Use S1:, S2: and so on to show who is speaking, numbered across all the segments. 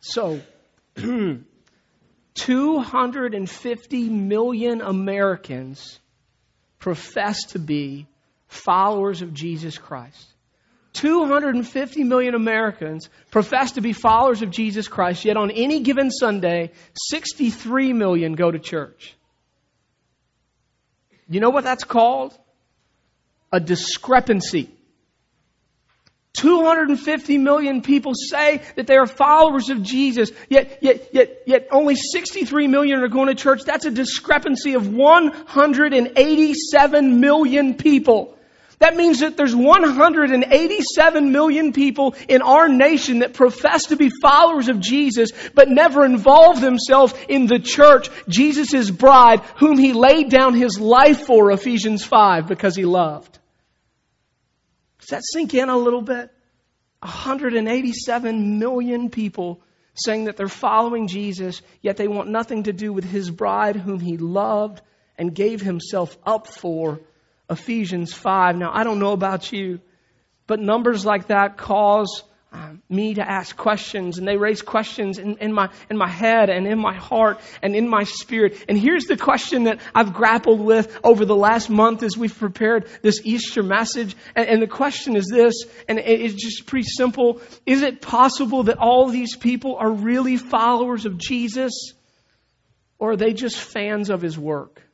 S1: So, 250 million Americans profess to be followers of Jesus Christ. 250 million Americans profess to be followers of Jesus Christ, yet on any given Sunday, 63 million go to church. You know what that's called? A discrepancy. 250 million people say that they are followers of Jesus, yet, yet, yet, yet only 63 million are going to church. That's a discrepancy of 187 million people. That means that there's 187 million people in our nation that profess to be followers of Jesus, but never involve themselves in the church, Jesus' bride, whom he laid down his life for, Ephesians 5, because he loved. Does that sink in a little bit? 187 million people saying that they're following Jesus, yet they want nothing to do with his bride, whom he loved and gave himself up for Ephesians 5. Now, I don't know about you, but numbers like that cause um, me to ask questions and they raise questions in, in, my, in my head and in my heart and in my spirit. And here's the question that I've grappled with over the last month as we've prepared this Easter message. And, and the question is this, and it's just pretty simple. Is it possible that all these people are really followers of Jesus? Or are they just fans of his work?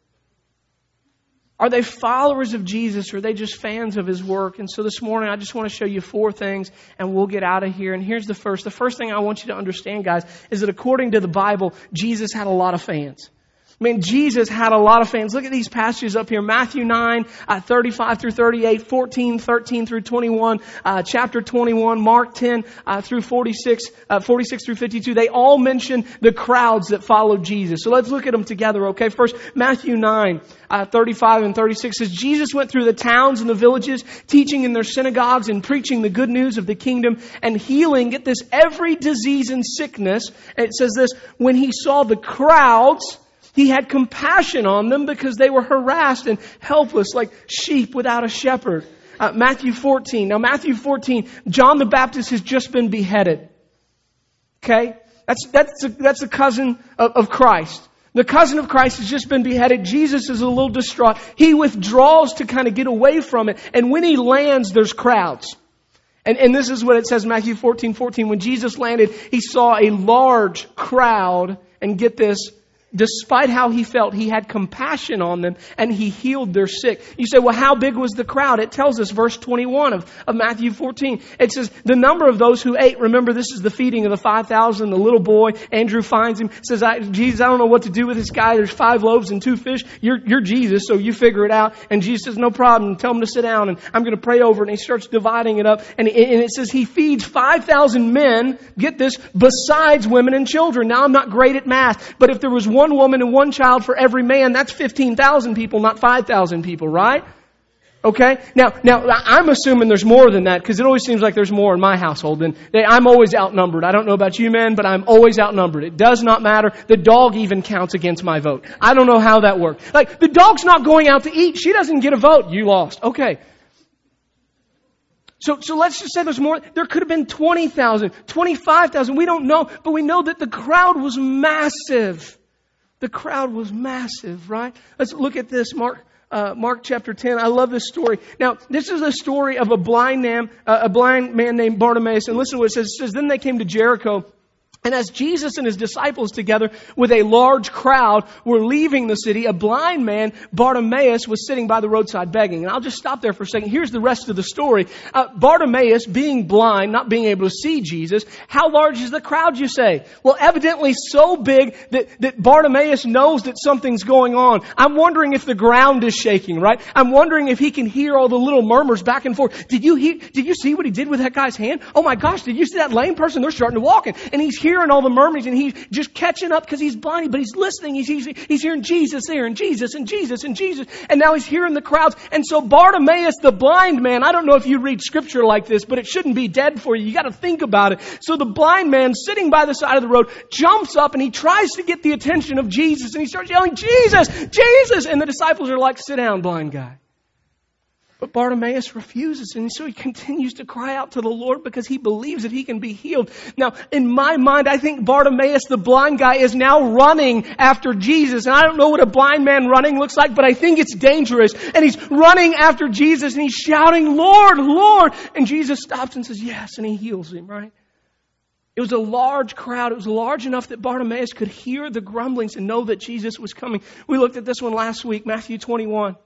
S1: Are they followers of Jesus or are they just fans of his work? And so this morning I just want to show you four things and we'll get out of here. And here's the first. The first thing I want you to understand, guys, is that according to the Bible, Jesus had a lot of fans. I mean, Jesus had a lot of fans. Look at these passages up here. Matthew 9, uh, 35 through 38, 14, 13 through 21, uh, chapter 21, Mark 10 uh, through 46, uh, 46 through 52. They all mention the crowds that followed Jesus. So let's look at them together, okay? First, Matthew 9, uh, 35 and 36 says, Jesus went through the towns and the villages, teaching in their synagogues and preaching the good news of the kingdom and healing, get this, every disease and sickness. It says this, when he saw the crowds, he had compassion on them because they were harassed and helpless like sheep without a shepherd. Uh, Matthew 14. Now, Matthew 14, John the Baptist has just been beheaded. Okay? That's, that's, a, that's a cousin of, of Christ. The cousin of Christ has just been beheaded. Jesus is a little distraught. He withdraws to kind of get away from it. And when he lands, there's crowds. And, and this is what it says, Matthew 14, 14. When Jesus landed, he saw a large crowd, and get this, despite how he felt, he had compassion on them and he healed their sick. You say, well, how big was the crowd? It tells us, verse 21 of, of Matthew 14. It says, the number of those who ate, remember this is the feeding of the 5,000, the little boy, Andrew finds him, says, I, Jesus, I don't know what to do with this guy. There's five loaves and two fish. You're, you're Jesus, so you figure it out. And Jesus says, no problem. Tell him to sit down and I'm going to pray over it. And he starts dividing it up. And, and it says he feeds 5,000 men, get this, besides women and children. Now I'm not great at math, but if there was one one woman and one child for every man, that's 15,000 people, not 5,000 people, right? Okay? Now, now, I'm assuming there's more than that because it always seems like there's more in my household and they, I'm always outnumbered. I don't know about you men, but I'm always outnumbered. It does not matter. The dog even counts against my vote. I don't know how that works. Like, the dog's not going out to eat. She doesn't get a vote. You lost. Okay. So, so let's just say there's more. There could have been 20,000, 25,000. We don't know, but we know that the crowd was massive. The crowd was massive, right? Let's look at this, Mark. Uh, Mark chapter 10. I love this story. Now, this is a story of a blind man, uh, a blind man named Bartimaeus. And listen to what it says. It says, Then they came to Jericho. And as Jesus and his disciples together with a large crowd were leaving the city, a blind man, Bartimaeus, was sitting by the roadside begging. And I'll just stop there for a second. Here's the rest of the story. Uh, Bartimaeus, being blind, not being able to see Jesus, how large is the crowd, you say? Well, evidently so big that, that Bartimaeus knows that something's going on. I'm wondering if the ground is shaking, right? I'm wondering if he can hear all the little murmurs back and forth. Did you hear, did you see what he did with that guy's hand? Oh my gosh, did you see that lame person? They're starting to walk. In. And he's hearing hearing all the murmurings and he's just catching up because he's blind, but he's listening. He's, he's, he's hearing Jesus there and Jesus and Jesus and Jesus. And now he's hearing the crowds. And so Bartimaeus, the blind man, I don't know if you read scripture like this, but it shouldn't be dead for you. You gotta think about it. So the blind man sitting by the side of the road jumps up and he tries to get the attention of Jesus and he starts yelling, Jesus, Jesus! And the disciples are like, sit down, blind guy. But Bartimaeus refuses, and so he continues to cry out to the Lord because he believes that he can be healed. Now, in my mind, I think Bartimaeus, the blind guy, is now running after Jesus. And I don't know what a blind man running looks like, but I think it's dangerous. And he's running after Jesus, and he's shouting, Lord, Lord! And Jesus stops and says, yes, and he heals him, right? It was a large crowd. It was large enough that Bartimaeus could hear the grumblings and know that Jesus was coming. We looked at this one last week, Matthew 21.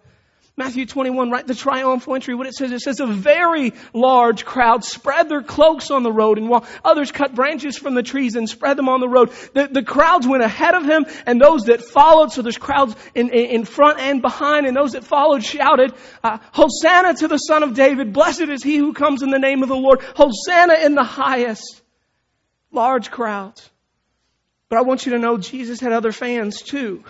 S1: Matthew 21, right, the triumphal entry, what it says, it says a very large crowd spread their cloaks on the road, and while others cut branches from the trees and spread them on the road, the, the crowds went ahead of him, and those that followed, so there's crowds in, in front and behind, and those that followed shouted, uh, Hosanna to the Son of David, blessed is he who comes in the name of the Lord, Hosanna in the highest. Large crowds. But I want you to know Jesus had other fans too.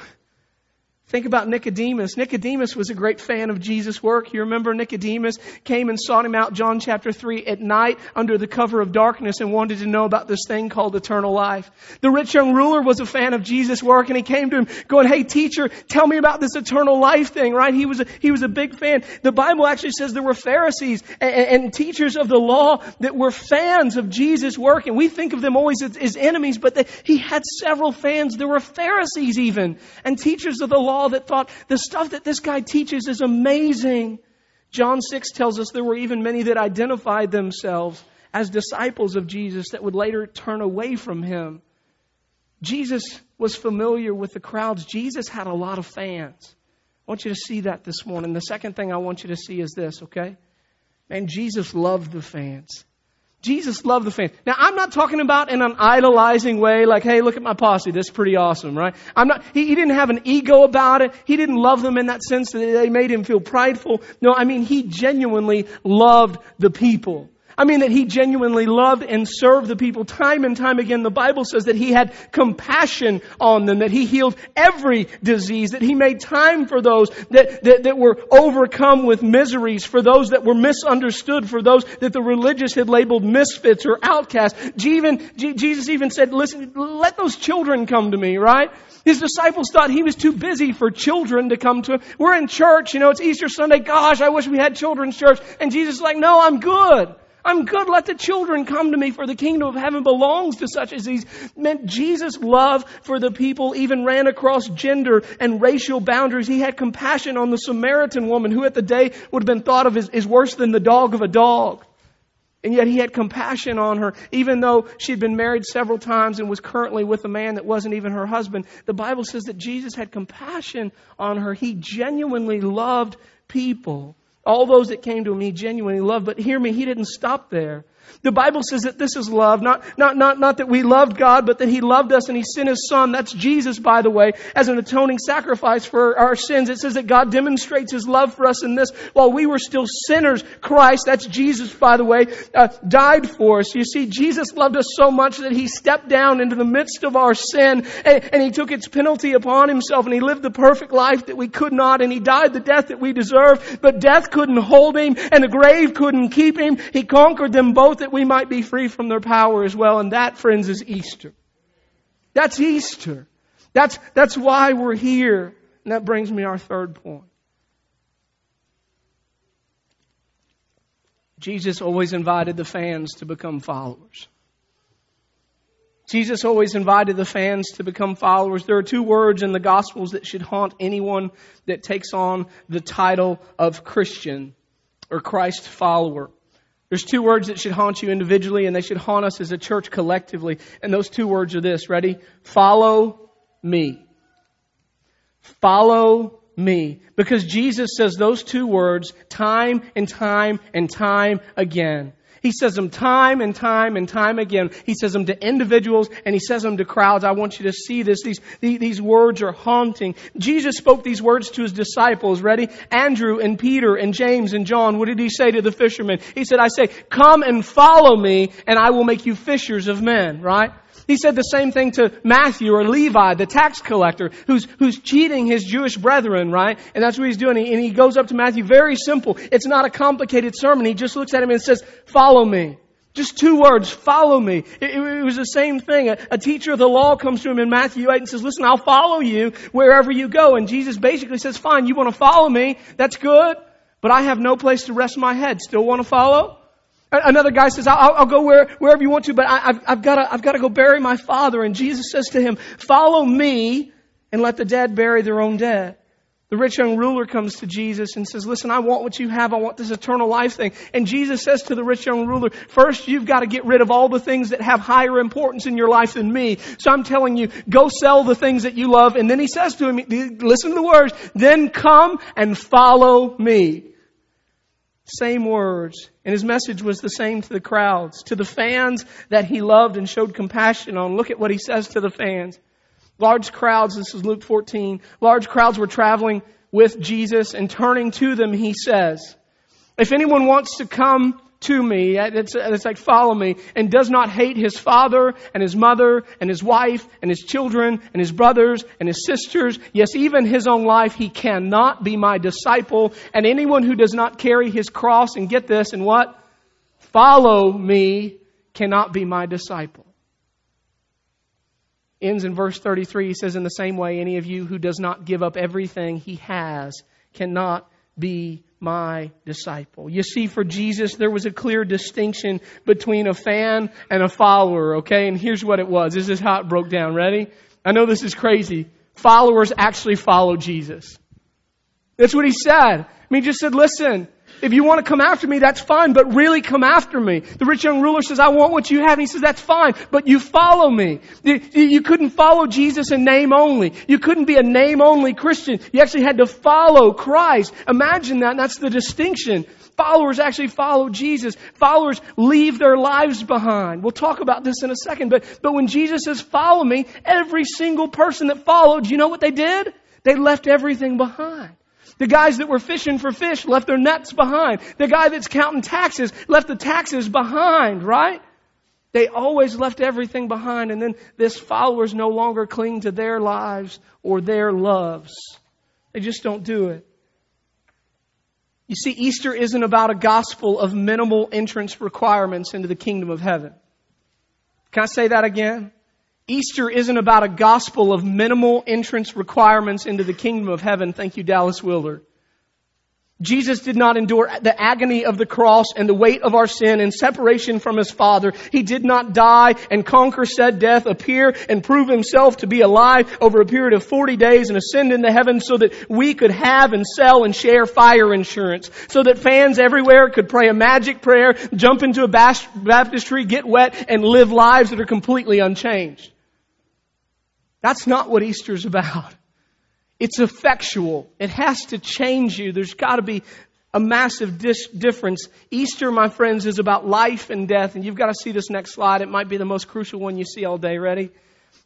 S1: Think about Nicodemus. Nicodemus was a great fan of Jesus' work. You remember Nicodemus came and sought him out, John chapter 3, at night under the cover of darkness and wanted to know about this thing called eternal life. The rich young ruler was a fan of Jesus' work and he came to him going, hey teacher, tell me about this eternal life thing, right? He was a, he was a big fan. The Bible actually says there were Pharisees and, and teachers of the law that were fans of Jesus' work and we think of them always as, as enemies, but they, he had several fans. There were Pharisees even and teachers of the law that thought the stuff that this guy teaches is amazing. John 6 tells us there were even many that identified themselves as disciples of Jesus that would later turn away from him. Jesus was familiar with the crowds. Jesus had a lot of fans. I want you to see that this morning. The second thing I want you to see is this, okay? Man, Jesus loved the fans. Jesus loved the fans. Now, I'm not talking about in an idolizing way, like, hey, look at my posse. This is pretty awesome, right? I'm not, he, he didn't have an ego about it. He didn't love them in that sense that they made him feel prideful. No, I mean, he genuinely loved the people. I mean that he genuinely loved and served the people time and time again. The Bible says that he had compassion on them, that he healed every disease, that he made time for those that, that, that were overcome with miseries, for those that were misunderstood, for those that the religious had labeled misfits or outcasts. Even, Jesus even said, listen, let those children come to me, right? His disciples thought he was too busy for children to come to him. We're in church, you know, it's Easter Sunday. Gosh, I wish we had children's church. And Jesus is like, no, I'm good. I'm good. Let the children come to me for the kingdom of heaven belongs to such as these. Meant Jesus' love for the people even ran across gender and racial boundaries. He had compassion on the Samaritan woman who at the day would have been thought of as, as worse than the dog of a dog. And yet he had compassion on her, even though she'd been married several times and was currently with a man that wasn't even her husband. The Bible says that Jesus had compassion on her. He genuinely loved people. All those that came to him, he genuinely loved. But hear me, he didn't stop there. The Bible says that this is love, not, not, not, not that we loved God, but that He loved us and He sent His Son. That's Jesus, by the way, as an atoning sacrifice for our sins. It says that God demonstrates His love for us in this. While we were still sinners, Christ, that's Jesus, by the way, uh, died for us. You see, Jesus loved us so much that He stepped down into the midst of our sin and, and He took its penalty upon Himself and He lived the perfect life that we could not and He died the death that we deserve, but death couldn't hold Him and the grave couldn't keep Him. He conquered them both that we might be free from their power as well. And that, friends, is Easter. That's Easter. That's, that's why we're here. And that brings me our third point. Jesus always invited the fans to become followers. Jesus always invited the fans to become followers. There are two words in the Gospels that should haunt anyone that takes on the title of Christian or Christ follower. There's two words that should haunt you individually and they should haunt us as a church collectively. And those two words are this. Ready? Follow me. Follow me. Because Jesus says those two words time and time and time again. He says them time and time and time again. He says them to individuals and he says them to crowds. I want you to see this. These, these words are haunting. Jesus spoke these words to his disciples. Ready? Andrew and Peter and James and John. What did he say to the fishermen? He said, I say, come and follow me and I will make you fishers of men. Right? He said the same thing to Matthew or Levi, the tax collector, who's, who's cheating his Jewish brethren, right? And that's what he's doing. And he goes up to Matthew, very simple. It's not a complicated sermon. He just looks at him and says, follow me. Just two words, follow me. It, it, was the same thing. A, a, teacher of the law comes to him in Matthew 8 and says, listen, I'll follow you wherever you go. And Jesus basically says, fine, you want to follow me? That's good. but I have no place to rest my head. Still want to follow? Another guy says, I'll, I'll go where, wherever you want to, but I, have I've got I've to go bury my father. And Jesus says to him, follow me and let the dead bury their own dead. The rich young ruler comes to Jesus and says, listen, I want what you have. I want this eternal life thing. And Jesus says to the rich young ruler, first you've got to get rid of all the things that have higher importance in your life than me. So I'm telling you, go sell the things that you love. And then he says to him, listen to the words, then come and follow me. Same words. And his message was the same to the crowds, to the fans that he loved and showed compassion on. Look at what he says to the fans. Large crowds, this is Luke 14, large crowds were traveling with Jesus and turning to them, he says, if anyone wants to come to me, it's, it's like follow me, and does not hate his father and his mother and his wife and his children and his brothers and his sisters, yes, even his own life, he cannot be my disciple. And anyone who does not carry his cross and get this and what? Follow me cannot be my disciple ends in verse 33. He says, In the same way, any of you who does not give up everything he has cannot be my disciple. You see, for Jesus, there was a clear distinction between a fan and a follower, okay? And here's what it was. This is how it broke down. Ready? I know this is crazy. Followers actually follow Jesus. That's what he said. I mean, he just said, listen, if you want to come after me, that's fine, but really come after me. The rich young ruler says, I want what you have. And he says, that's fine, but you follow me. You couldn't follow Jesus in name only. You couldn't be a name only Christian. You actually had to follow Christ. Imagine that. That's the distinction. Followers actually follow Jesus. Followers leave their lives behind. We'll talk about this in a second, but, but when Jesus says, follow me, every single person that followed, you know what they did? They left everything behind. The guys that were fishing for fish left their nets behind. The guy that's counting taxes left the taxes behind, right? They always left everything behind and then this followers no longer cling to their lives or their loves. They just don't do it. You see, Easter isn't about a gospel of minimal entrance requirements into the kingdom of heaven. Can I say that again? Easter isn't about a gospel of minimal entrance requirements into the kingdom of heaven. Thank you, Dallas Willard. Jesus did not endure the agony of the cross and the weight of our sin and separation from his Father. He did not die and conquer said death, appear and prove himself to be alive over a period of 40 days and ascend into heaven so that we could have and sell and share fire insurance. So that fans everywhere could pray a magic prayer, jump into a baptistry, get wet, and live lives that are completely unchanged. That's not what Easter's about. It's effectual. It has to change you. There's got to be a massive dis- difference. Easter, my friends, is about life and death. And you've got to see this next slide. It might be the most crucial one you see all day. Ready?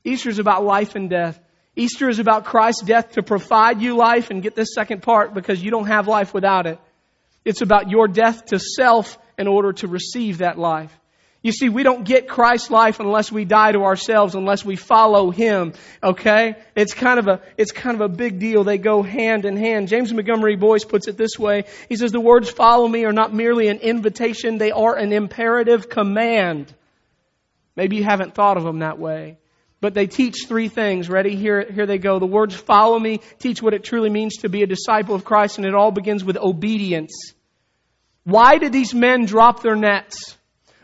S1: Easter is about life and death. Easter is about Christ's death to provide you life. And get this second part because you don't have life without it. It's about your death to self in order to receive that life. You see, we don't get Christ's life unless we die to ourselves, unless we follow Him. Okay? It's kind of a, it's kind of a big deal. They go hand in hand. James Montgomery Boice puts it this way. He says, the words follow me are not merely an invitation, they are an imperative command. Maybe you haven't thought of them that way. But they teach three things. Ready? Here, here they go. The words follow me teach what it truly means to be a disciple of Christ, and it all begins with obedience. Why did these men drop their nets?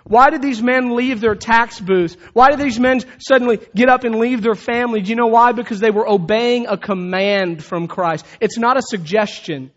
S1: Why did these men leave their tax booths? Why did these men suddenly get up and leave their family? Do you know why? Because they were obeying a command from Christ. It's not a suggestion.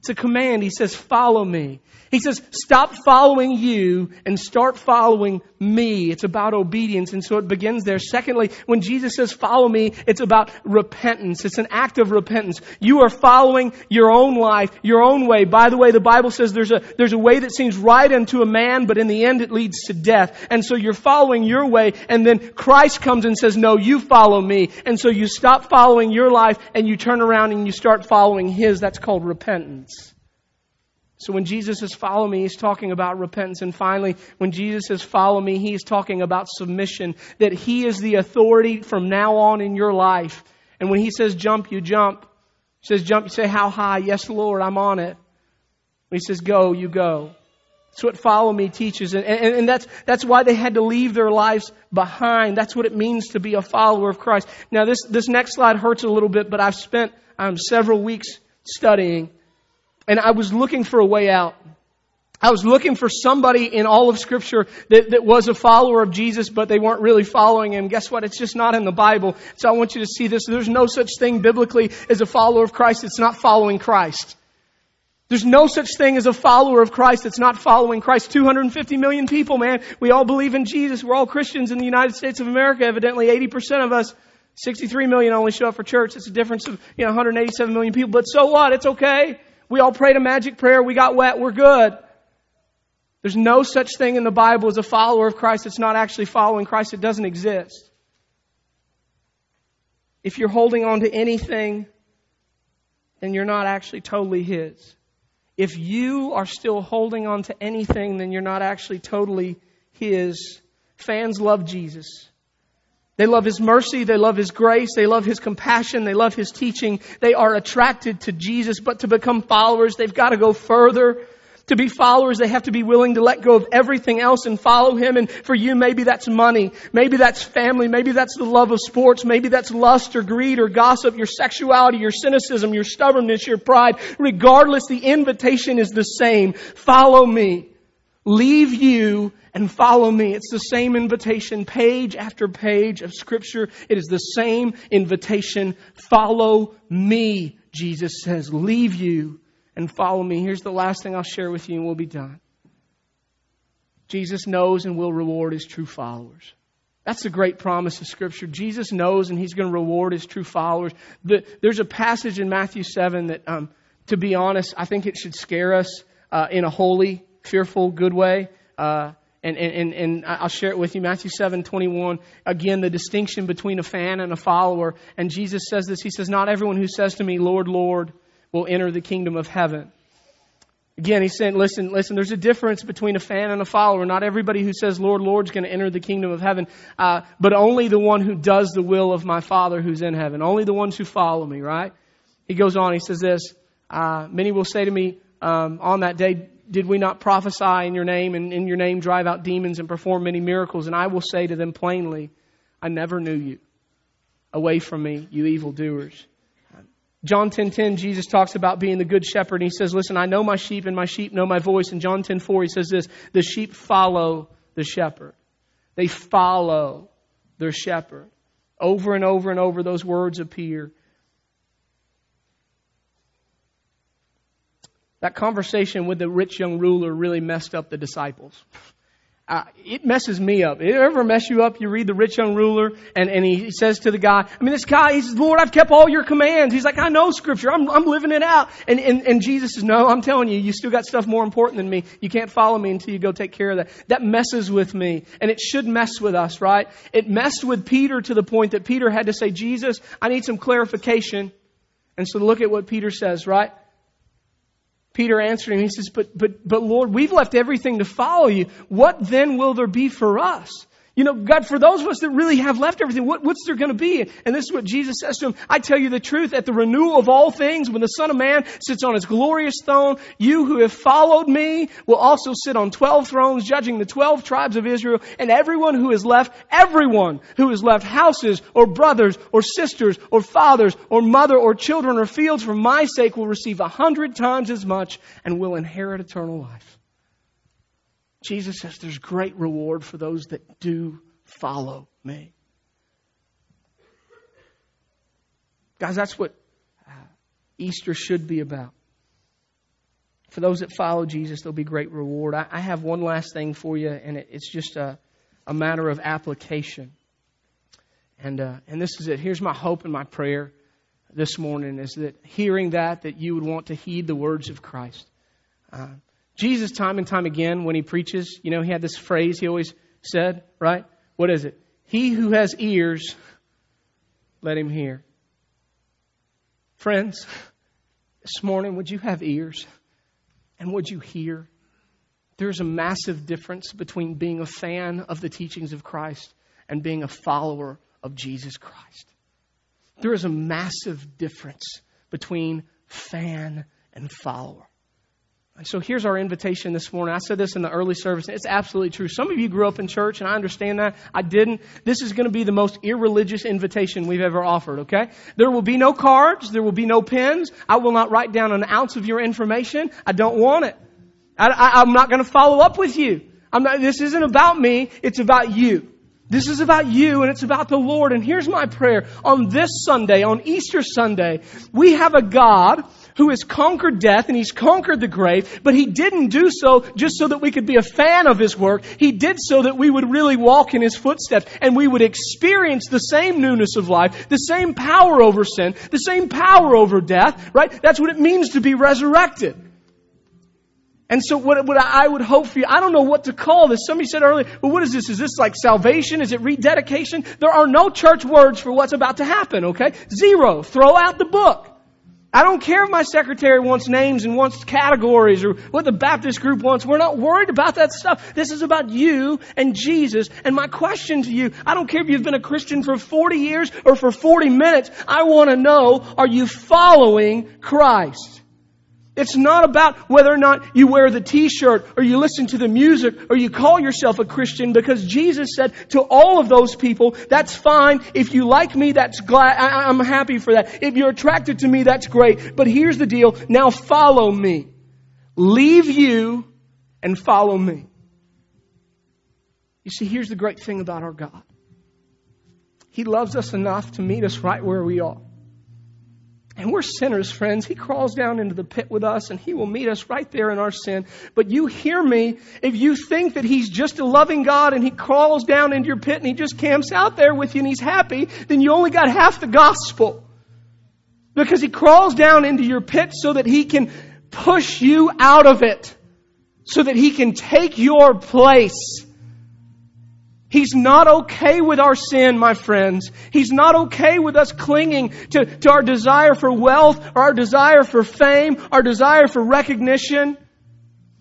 S1: It's a command. He says, follow me. He says, stop following you and start following me. It's about obedience. And so it begins there. Secondly, when Jesus says, follow me, it's about repentance. It's an act of repentance. You are following your own life, your own way. By the way, the Bible says there's a, there's a way that seems right unto a man, but in the end it leads to death. And so you're following your way, and then Christ comes and says, no, you follow me. And so you stop following your life and you turn around and you start following His. That's called repentance. So when Jesus says, follow me, he's talking about repentance. And finally, when Jesus says, follow me, he's talking about submission, that he is the authority from now on in your life. And when he says jump, you jump. He says jump, you say how high? Yes, Lord, I'm on it. When he says go, you go. That's what follow me teaches. And, and, and, that's, that's why they had to leave their lives behind. That's what it means to be a follower of Christ. Now this, this next slide hurts a little bit, but I've spent um, several weeks studying and I was looking for a way out. I was looking for somebody in all of scripture that, that was a follower of Jesus, but they weren't really following him. Guess what? It's just not in the Bible. So I want you to see this. There's no such thing biblically as a follower of Christ that's not following Christ. There's no such thing as a follower of Christ that's not following Christ. 250 million people, man. We all believe in Jesus. We're all Christians in the United States of America. Evidently, 80% of us, 63 million only show up for church. It's a difference of, you know, 187 million people. But so what? It's okay. We all prayed a magic prayer. We got wet. We're good. There's no such thing in the Bible as a follower of Christ that's not actually following Christ. It doesn't exist. If you're holding on to anything, then you're not actually totally His. If you are still holding on to anything, then you're not actually totally His. Fans love Jesus. They love His mercy. They love His grace. They love His compassion. They love His teaching. They are attracted to Jesus, but to become followers, they've got to go further. To be followers, they have to be willing to let go of everything else and follow Him. And for you, maybe that's money. Maybe that's family. Maybe that's the love of sports. Maybe that's lust or greed or gossip, your sexuality, your cynicism, your stubbornness, your pride. Regardless, the invitation is the same. Follow me. Leave you and follow me. It's the same invitation, page after page of scripture. It is the same invitation. Follow me, Jesus says. Leave you and follow me. Here's the last thing I'll share with you, and we'll be done. Jesus knows and will reward his true followers. That's the great promise of Scripture. Jesus knows and he's going to reward his true followers. The, there's a passage in Matthew 7 that, um, to be honest, I think it should scare us uh, in a holy, fearful, good way. Uh, and, and, and I'll share it with you. Matthew 7, 21. Again, the distinction between a fan and a follower. And Jesus says this. He says, Not everyone who says to me, Lord, Lord, will enter the kingdom of heaven. Again, he's saying, listen, listen, there's a difference between a fan and a follower. Not everybody who says, Lord, Lord, is going to enter the kingdom of heaven, uh, but only the one who does the will of my Father who's in heaven. Only the ones who follow me, right? He goes on, he says this, uh, many will say to me um, on that day, did we not prophesy in your name and in your name drive out demons and perform many miracles? And I will say to them plainly, I never knew you. Away from me, you evildoers. John 10:10 10, 10, Jesus talks about being the good shepherd and he says, "Listen, I know my sheep and my sheep know my voice." In John 10:4 he says this, "The sheep follow the shepherd." They follow their shepherd. Over and over and over those words appear. That conversation with the rich young ruler really messed up the disciples. uh, it messes me up. It ever mess you up? You read the rich young ruler and, and he says to the guy, I mean, this guy, he says, Lord, I've kept all your commands. He's like, I know scripture. I'm, I'm living it out. And, and, and Jesus says, no, I'm telling you, you still got stuff more important than me. You can't follow me until you go take care of that. That messes with me. And it should mess with us, right? It messed with Peter to the point that Peter had to say, Jesus, I need some clarification. And so look at what Peter says, right? Peter answered him, he says, but, but, but Lord, we've left everything to follow you. What then will there be for us? You know, God, for those of us that really have left everything, what, what's there going to be? And this is what Jesus says to him. I tell you the truth, at the renewal of all things, when the Son of Man sits on his glorious throne, you who have followed me will also sit on 12 thrones, judging the 12 tribes of Israel, and everyone who has left, everyone who has left houses, or brothers, or sisters, or fathers, or mother, or children, or fields for my sake will receive a hundred times as much and will inherit eternal life. Jesus says there's great reward for those that do follow me. Guys, that's what uh, Easter should be about. For those that follow Jesus, there'll be great reward. I, I have one last thing for you, and it, it's just a, a matter of application. And, uh, and this is it. Here's my hope and my prayer this morning is that hearing that, that you would want to heed the words of Christ. Uh, Jesus, time and time again, when he preaches, you know, he had this phrase he always said, right? What is it? He who has ears, let him hear. Friends, this morning, would you have ears? And would you hear? There's a massive difference between being a fan of the teachings of Christ and being a follower of Jesus Christ. There is a massive difference between fan and follower. So here's our invitation this morning. I said this in the early service. It's absolutely true. Some of you grew up in church, and I understand that. I didn't. This is going to be the most irreligious invitation we've ever offered, okay? There will be no cards. There will be no pens. I will not write down an ounce of your information. I don't want it. I, am not going to follow up with you. Not, this isn't about me. It's about you. This is about you and it's about the Lord. And here's my prayer. On this Sunday, on Easter Sunday, we have a God who has conquered death and he's conquered the grave, but he didn't do so just so that we could be a fan of his work. He did so that we would really walk in his footsteps and we would experience the same newness of life, the same power over sin, the same power over death, right? That's what it means to be resurrected. And so what, what I would hope for you, I don't know what to call this. Somebody said earlier, well, what is this? Is this like salvation? Is it rededication? There are no church words for what's about to happen, okay? Zero. Throw out the book. I don't care if my secretary wants names and wants categories or what the Baptist group wants. We're not worried about that stuff. This is about you and Jesus. And my question to you, I don't care if you've been a Christian for 40 years or for 40 minutes. I want to know, are you following Christ? It's not about whether or not you wear the t-shirt or you listen to the music or you call yourself a Christian because Jesus said to all of those people, that's fine. If you like me, that's glad, I, I'm happy for that. If you're attracted to me, that's great. But here's the deal. Now follow me. Leave you and follow me. You see, here's the great thing about our God. He loves us enough to meet us right where we are. And we're sinners, friends. He crawls down into the pit with us and He will meet us right there in our sin. But you hear me, if you think that He's just a loving God and He crawls down into your pit and He just camps out there with you and He's happy, then you only got half the gospel. Because He crawls down into your pit so that He can push you out of it. So that He can take your place. He's not okay with our sin, my friends. He's not okay with us clinging to, to our desire for wealth or our desire for fame, our desire for recognition.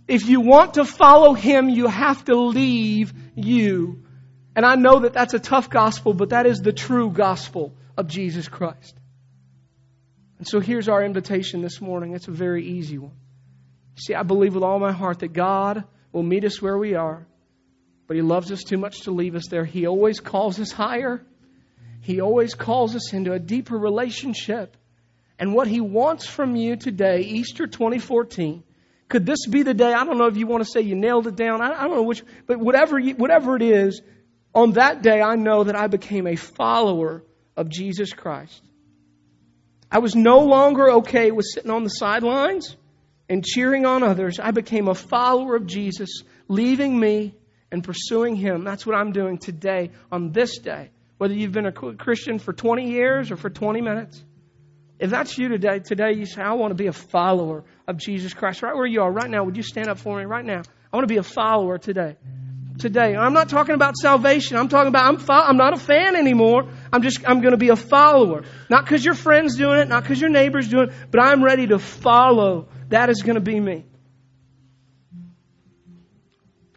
S1: If you want to follow Him, you have to leave you. And I know that that's a tough gospel, but that is the true gospel of Jesus Christ. And so here's our invitation this morning. It's a very easy one. See, I believe with all my heart that God will meet us where we are but He loves us too much to leave us there. He always calls us higher. He always calls us into a deeper relationship. And what He wants from you today, Easter 2014, could this be the day? I don't know if you want to say you nailed it down. I, don't know which, but whatever, you, whatever it is, on that day I know that I became a follower of Jesus Christ. I was no longer okay with sitting on the sidelines and cheering on others. I became a follower of Jesus, leaving me and pursuing Him. That's what I'm doing today, on this day. Whether you've been a Christian for 20 years or for 20 minutes. If that's you today, today you say, I want to be a follower of Jesus Christ. Right where you are, right now, would you stand up for me right now? I want to be a follower today. Today. I'm not talking about salvation. I'm talking about, I'm, fo- I'm not a fan anymore. I'm just, I'm going to be a follower. Not because your friend's doing it, not because your neighbor's doing it, but I'm ready to follow. That is going to be me.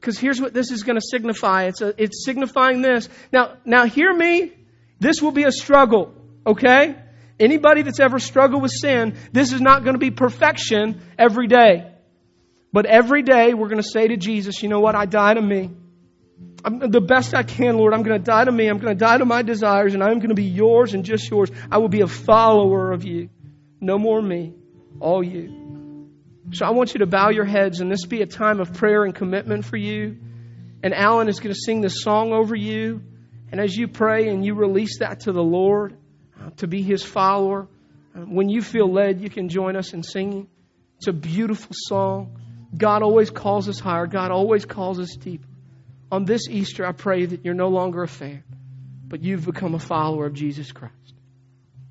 S1: Because here's what this is going to signify. It's, a, it's signifying this. Now, now hear me. This will be a struggle, okay? Anybody that's ever struggled with sin, this is not going to be perfection every day. But every day we're going to say to Jesus, you know what? I die to me. I'm the best I can, Lord. I'm going to die to me. I'm going to die to my desires, and I'm going to be yours and just yours. I will be a follower of you. No more me, all you. So I want you to bow your heads and this be a time of prayer and commitment for you. And Alan is going to sing this song over you. And as you pray and you release that to the Lord uh, to be his follower, uh, when you feel led, you can join us in singing. It's a beautiful song. God always calls us higher. God always calls us deeper. On this Easter, I pray that you're no longer a fan, but you've become a follower of Jesus Christ.